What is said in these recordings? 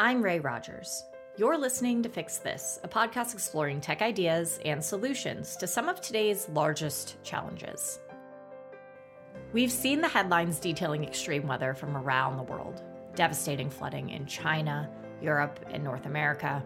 I'm Ray Rogers. You're listening to Fix This, a podcast exploring tech ideas and solutions to some of today's largest challenges. We've seen the headlines detailing extreme weather from around the world devastating flooding in China, Europe, and North America,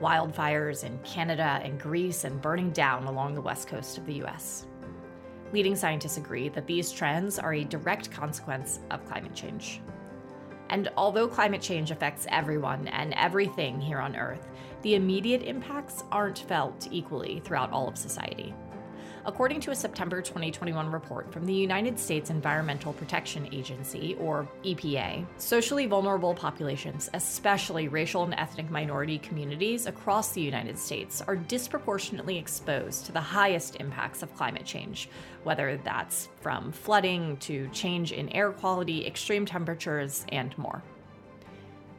wildfires in Canada and Greece, and burning down along the west coast of the US. Leading scientists agree that these trends are a direct consequence of climate change. And although climate change affects everyone and everything here on Earth, the immediate impacts aren't felt equally throughout all of society according to a September 2021 report from the United States Environmental Protection Agency, or EPA. Socially vulnerable populations, especially racial and ethnic minority communities across the United States, are disproportionately exposed to the highest impacts of climate change, whether that's from flooding to change in air quality, extreme temperatures, and more.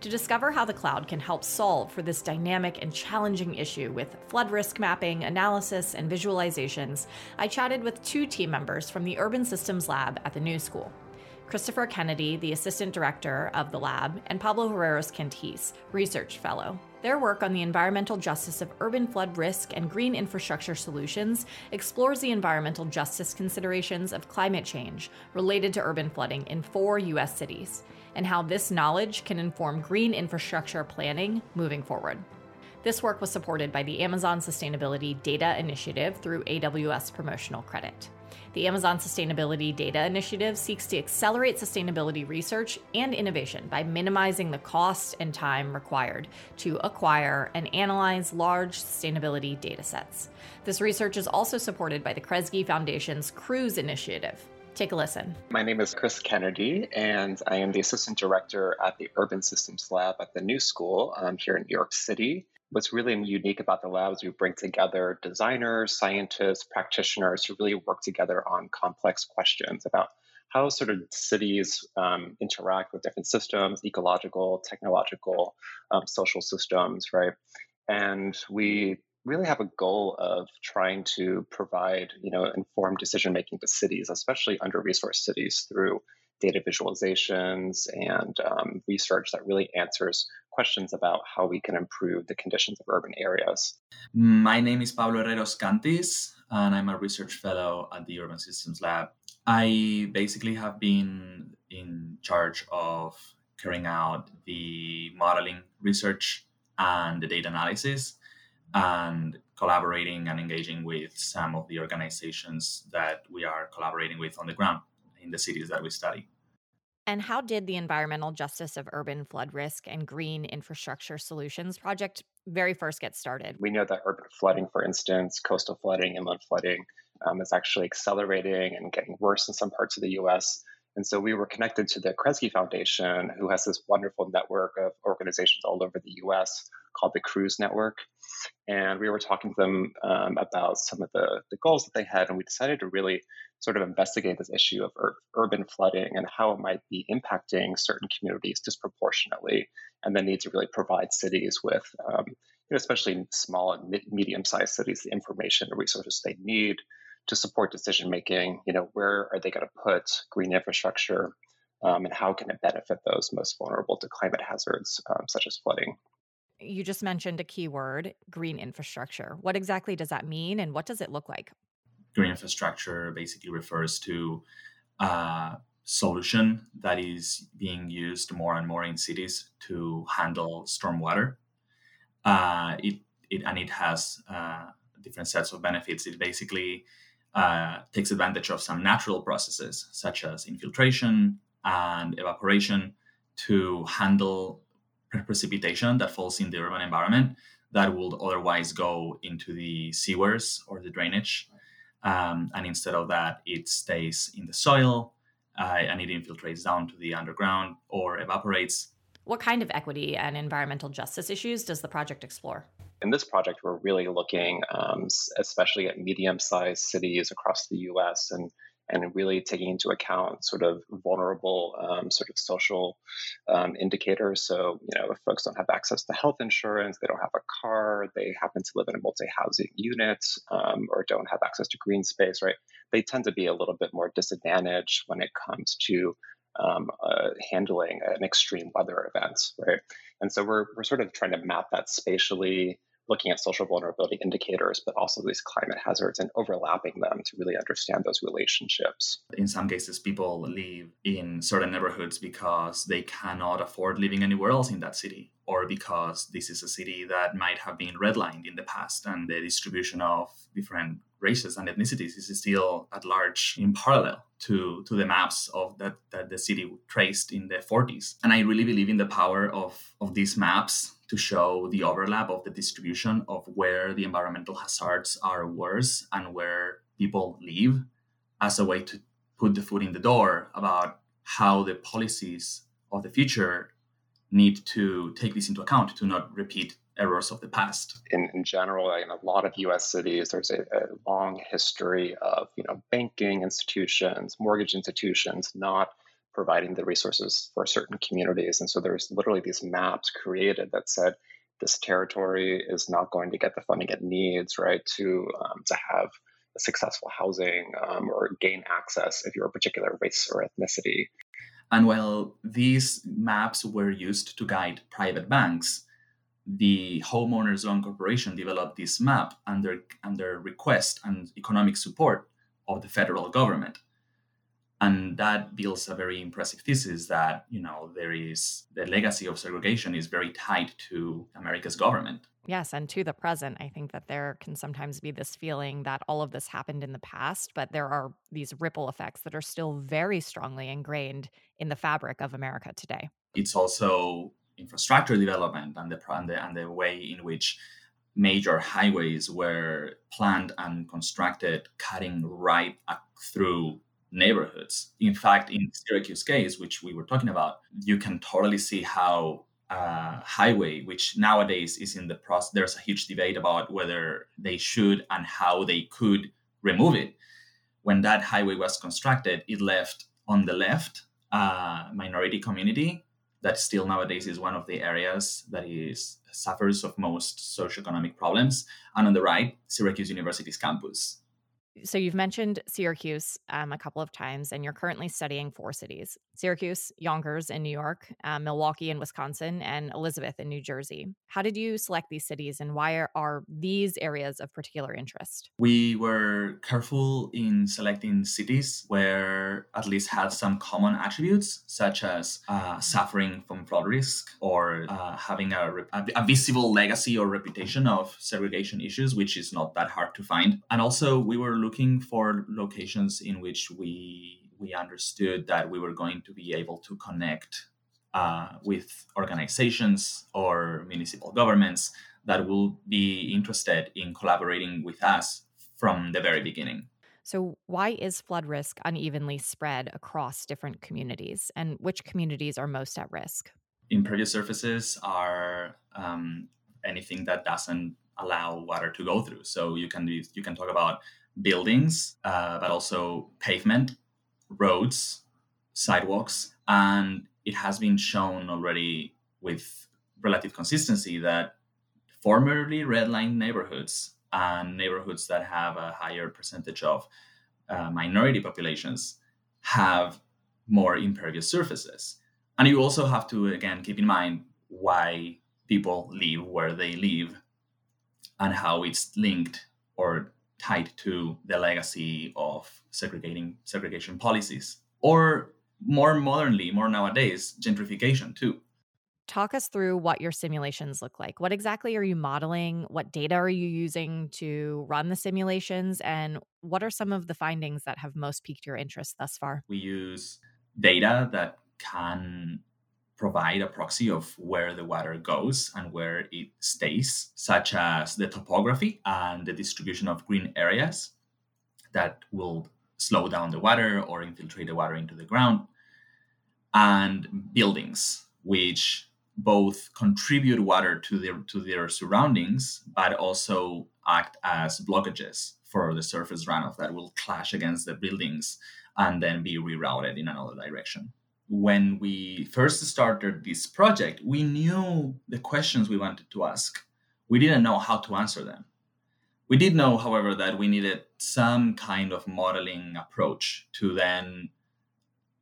To discover how the cloud can help solve for this dynamic and challenging issue with flood risk mapping, analysis, and visualizations, I chatted with two team members from the Urban Systems Lab at the New School. Christopher Kennedy, the assistant director of the lab, and Pablo Herreros Cantis, research fellow. Their work on the environmental justice of urban flood risk and green infrastructure solutions explores the environmental justice considerations of climate change related to urban flooding in four U.S. cities and how this knowledge can inform green infrastructure planning moving forward. This work was supported by the Amazon Sustainability Data Initiative through AWS Promotional Credit. The Amazon Sustainability Data Initiative seeks to accelerate sustainability research and innovation by minimizing the cost and time required to acquire and analyze large sustainability datasets. This research is also supported by the Kresge Foundation's CRUISE initiative, Take a listen. My name is Chris Kennedy, and I am the Assistant Director at the Urban Systems Lab at the New School um, here in New York City. What's really unique about the lab is we bring together designers, scientists, practitioners who really work together on complex questions about how sort of cities um, interact with different systems, ecological, technological, um, social systems, right? And we really have a goal of trying to provide, you know, informed decision making to cities, especially under resourced cities, through data visualizations and um, research that really answers questions about how we can improve the conditions of urban areas. My name is Pablo Herreros Cantis, and I'm a research fellow at the Urban Systems Lab. I basically have been in charge of carrying out the modeling research and the data analysis and collaborating and engaging with some of the organizations that we are collaborating with on the ground in the cities that we study. And how did the Environmental Justice of Urban Flood Risk and Green Infrastructure Solutions project very first get started? We know that urban flooding, for instance, coastal flooding, inland flooding, um, is actually accelerating and getting worse in some parts of the US. And so we were connected to the Kresge Foundation, who has this wonderful network of organizations all over the US called the CRUISE Network. And we were talking to them um, about some of the, the goals that they had. And we decided to really sort of investigate this issue of ur- urban flooding and how it might be impacting certain communities disproportionately, and the need to really provide cities with, um, especially small and medium sized cities, the information and resources they need to support decision making. You know, where are they going to put green infrastructure, um, and how can it benefit those most vulnerable to climate hazards um, such as flooding? You just mentioned a key word, green infrastructure. What exactly does that mean, and what does it look like? Green infrastructure basically refers to a solution that is being used more and more in cities to handle stormwater. Uh, it, it and it has uh, different sets of benefits. It basically uh, takes advantage of some natural processes such as infiltration and evaporation to handle precipitation that falls in the urban environment that would otherwise go into the sewers or the drainage. Um, and instead of that, it stays in the soil uh, and it infiltrates down to the underground or evaporates. What kind of equity and environmental justice issues does the project explore? in this project, we're really looking um, especially at medium sized cities across the US and and really taking into account sort of vulnerable um, sort of social um, indicators. So, you know, if folks don't have access to health insurance, they don't have a car, they happen to live in a multi-housing unit, um, or don't have access to green space, right? They tend to be a little bit more disadvantaged when it comes to um, uh, handling an extreme weather event, right? And so we're, we're sort of trying to map that spatially, looking at social vulnerability indicators, but also these climate hazards and overlapping them to really understand those relationships. In some cases, people live in certain neighborhoods because they cannot afford living anywhere else in that city, or because this is a city that might have been redlined in the past, and the distribution of different races and ethnicities is still at large in parallel to, to the maps of that, that the city traced in the 40s. And I really believe in the power of, of these maps to show the overlap of the distribution of where the environmental hazards are worse and where people live as a way to put the foot in the door about how the policies of the future need to take this into account to not repeat errors of the past. In, in general, in a lot of U.S. cities, there's a, a, long history of you know banking institutions, mortgage institutions not providing the resources for certain communities, and so there's literally these maps created that said this territory is not going to get the funding it needs, right, to um, to have successful housing um, or gain access if you're a particular race or ethnicity. And while these maps were used to guide private banks, the homeowners loan corporation developed this map under under request and economic support of the federal government. And that builds a very impressive thesis that you know there is the legacy of segregation is very tied to america's government. Yes and to the present i think that there can sometimes be this feeling that all of this happened in the past but there are these ripple effects that are still very strongly ingrained in the fabric of america today. It's also infrastructure development and the, and the, and the way in which major highways were planned and constructed cutting right through neighborhoods. In fact, in Syracuse case, which we were talking about, you can totally see how a highway, which nowadays is in the process, there's a huge debate about whether they should and how they could remove it. When that highway was constructed, it left on the left a minority community that still nowadays is one of the areas that is suffers of most socioeconomic problems. And on the right, Syracuse University's campus, so you've mentioned Syracuse um, a couple of times, and you're currently studying four cities: Syracuse, Yonkers in New York, um, Milwaukee in Wisconsin, and Elizabeth in New Jersey. How did you select these cities, and why are, are these areas of particular interest? We were careful in selecting cities where at least had some common attributes, such as uh, suffering from flood risk or uh, having a, a, a visible legacy or reputation of segregation issues, which is not that hard to find. And also, we were looking for locations in which we we understood that we were going to be able to connect uh, with organizations or municipal governments that will be interested in collaborating with us from the very beginning. So, why is flood risk unevenly spread across different communities, and which communities are most at risk? Impervious surfaces are um, anything that doesn't allow water to go through. So you can you can talk about buildings, uh, but also pavement, roads, sidewalks. And it has been shown already with relative consistency that formerly redlined neighborhoods and neighborhoods that have a higher percentage of uh, minority populations have more impervious surfaces. And you also have to, again, keep in mind why people live where they live and how it's linked or tied to the legacy of segregating segregation policies or more modernly more nowadays gentrification too. Talk us through what your simulations look like. What exactly are you modeling? What data are you using to run the simulations? And what are some of the findings that have most piqued your interest thus far? We use data that can provide a proxy of where the water goes and where it stays, such as the topography and the distribution of green areas that will slow down the water or infiltrate the water into the ground, and buildings, which both contribute water to their to their surroundings, but also act as blockages for the surface runoff that will clash against the buildings and then be rerouted in another direction when we first started this project, we knew the questions we wanted to ask. We didn't know how to answer them. We did know, however, that we needed some kind of modeling approach to then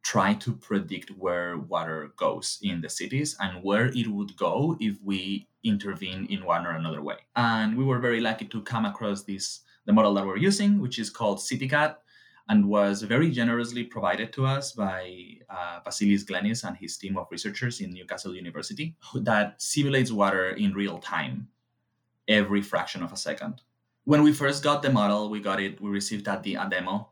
try to predict where water goes in the cities and where it would go if we intervene in one or another way. And we were very lucky to come across this the model that we're using, which is called CityCat, and was very generously provided to us by uh, Vasilis Glenis and his team of researchers in Newcastle University that simulates water in real time every fraction of a second. When we first got the model, we got it, we received that the, a demo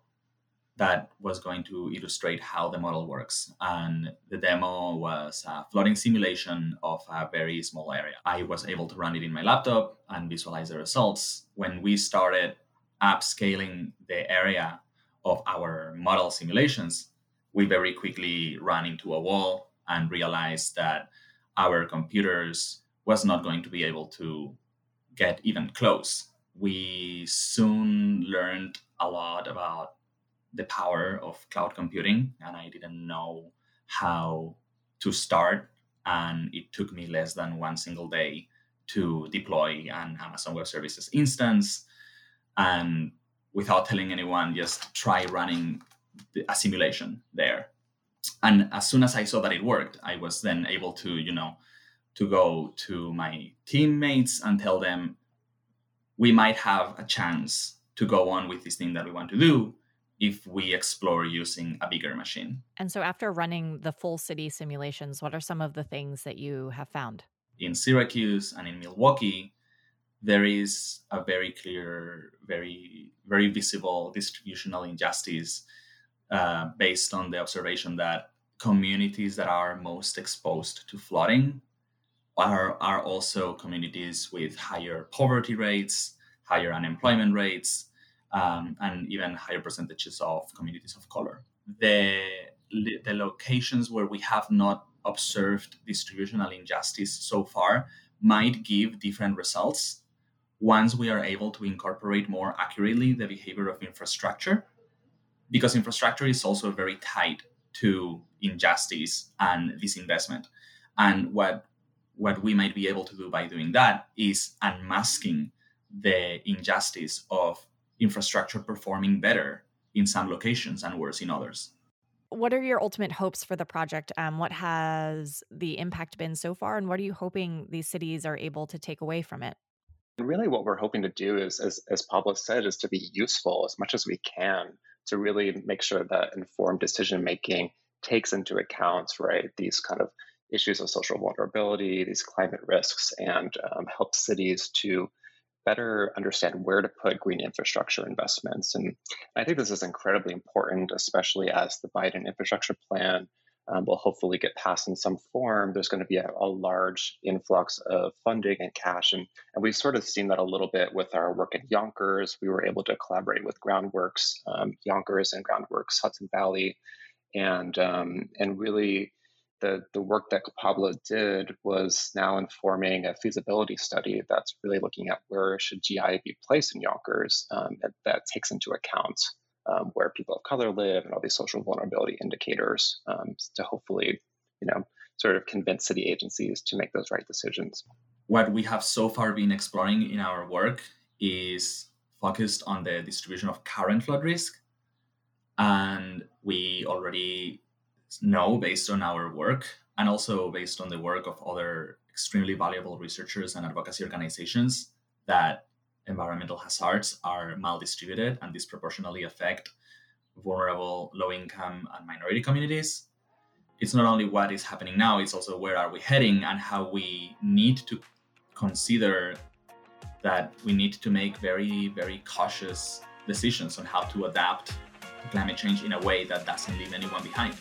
that was going to illustrate how the model works. And the demo was a flooding simulation of a very small area. I was able to run it in my laptop and visualize the results. When we started upscaling the area of our model simulations, we very quickly ran into a wall and realized that our computers was not going to be able to get even close. We soon learned a lot about the power of cloud computing and I didn't know how to start. And it took me less than one single day to deploy an Amazon Web Services instance. And without telling anyone, just try running a simulation there. And as soon as I saw that it worked, I was then able to, you know, to go to my teammates and tell them we might have a chance to go on with this thing that we want to do if we explore using a bigger machine. And so, after running the full city simulations, what are some of the things that you have found? In Syracuse and in Milwaukee, there is a very clear, very, very visible distributional injustice uh, based on the observation that communities that are most exposed to flooding are, are also communities with higher poverty rates, higher unemployment rates, um, and even higher percentages of communities of color. The, the locations where we have not observed distributional injustice so far might give different results once we are able to incorporate more accurately the behavior of infrastructure, because infrastructure is also very tied to injustice and disinvestment. And what what we might be able to do by doing that is unmasking the injustice of infrastructure performing better in some locations and worse in others. What are your ultimate hopes for the project? Um, what has the impact been so far, and what are you hoping these cities are able to take away from it? And really, what we're hoping to do is, as, as Pablo said, is to be useful as much as we can to really make sure that informed decision making takes into account, right, these kind of issues of social vulnerability, these climate risks, and um, help cities to better understand where to put green infrastructure investments. And I think this is incredibly important, especially as the Biden infrastructure plan um, will hopefully get passed in some form. There's going to be a, a, large influx of funding and cash. And, and we've sort of seen that a little bit with our work in Yonkers. We were able to collaborate with Groundworks, um, Yonkers and Groundworks Hudson Valley, and, um, and really the, the work that Pablo did was now informing a feasibility study that's really looking at where should GI be placed in Yonkers um, that, that, takes into account um, where people of color live and all these social vulnerability indicators um, to hopefully, you know, sort of convince city agencies to make those right decisions. What we have so far been exploring in our work is focused on the distribution of current flood risk. And we already know based on our work and also based on the work of other extremely valuable researchers and advocacy organizations that environmental hazards are maldistributed and disproportionately affect vulnerable low income and minority communities. It's not only what is happening now it's also where are we heading and how we need to consider that we need to make very very cautious decisions on how to adapt to climate change in a way that doesn't leave anyone behind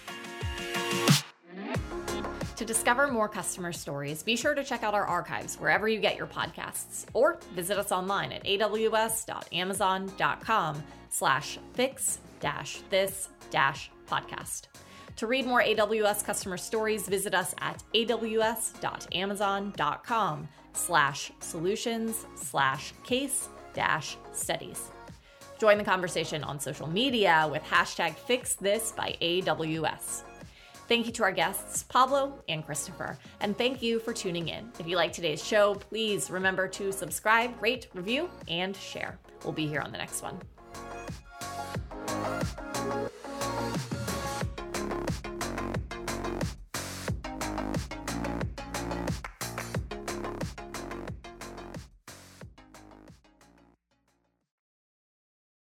to discover more customer stories, be sure to check out our archives wherever you get your podcasts, or visit us online at aws.amazon.com slash fix dash this dash podcast. To read more AWS customer stories, visit us at aws.amazon.com slash solutions slash case dash studies. Join the conversation on social media with hashtag fix this by AWS. Thank you to our guests, Pablo and Christopher. And thank you for tuning in. If you like today's show, please remember to subscribe, rate, review, and share. We'll be here on the next one.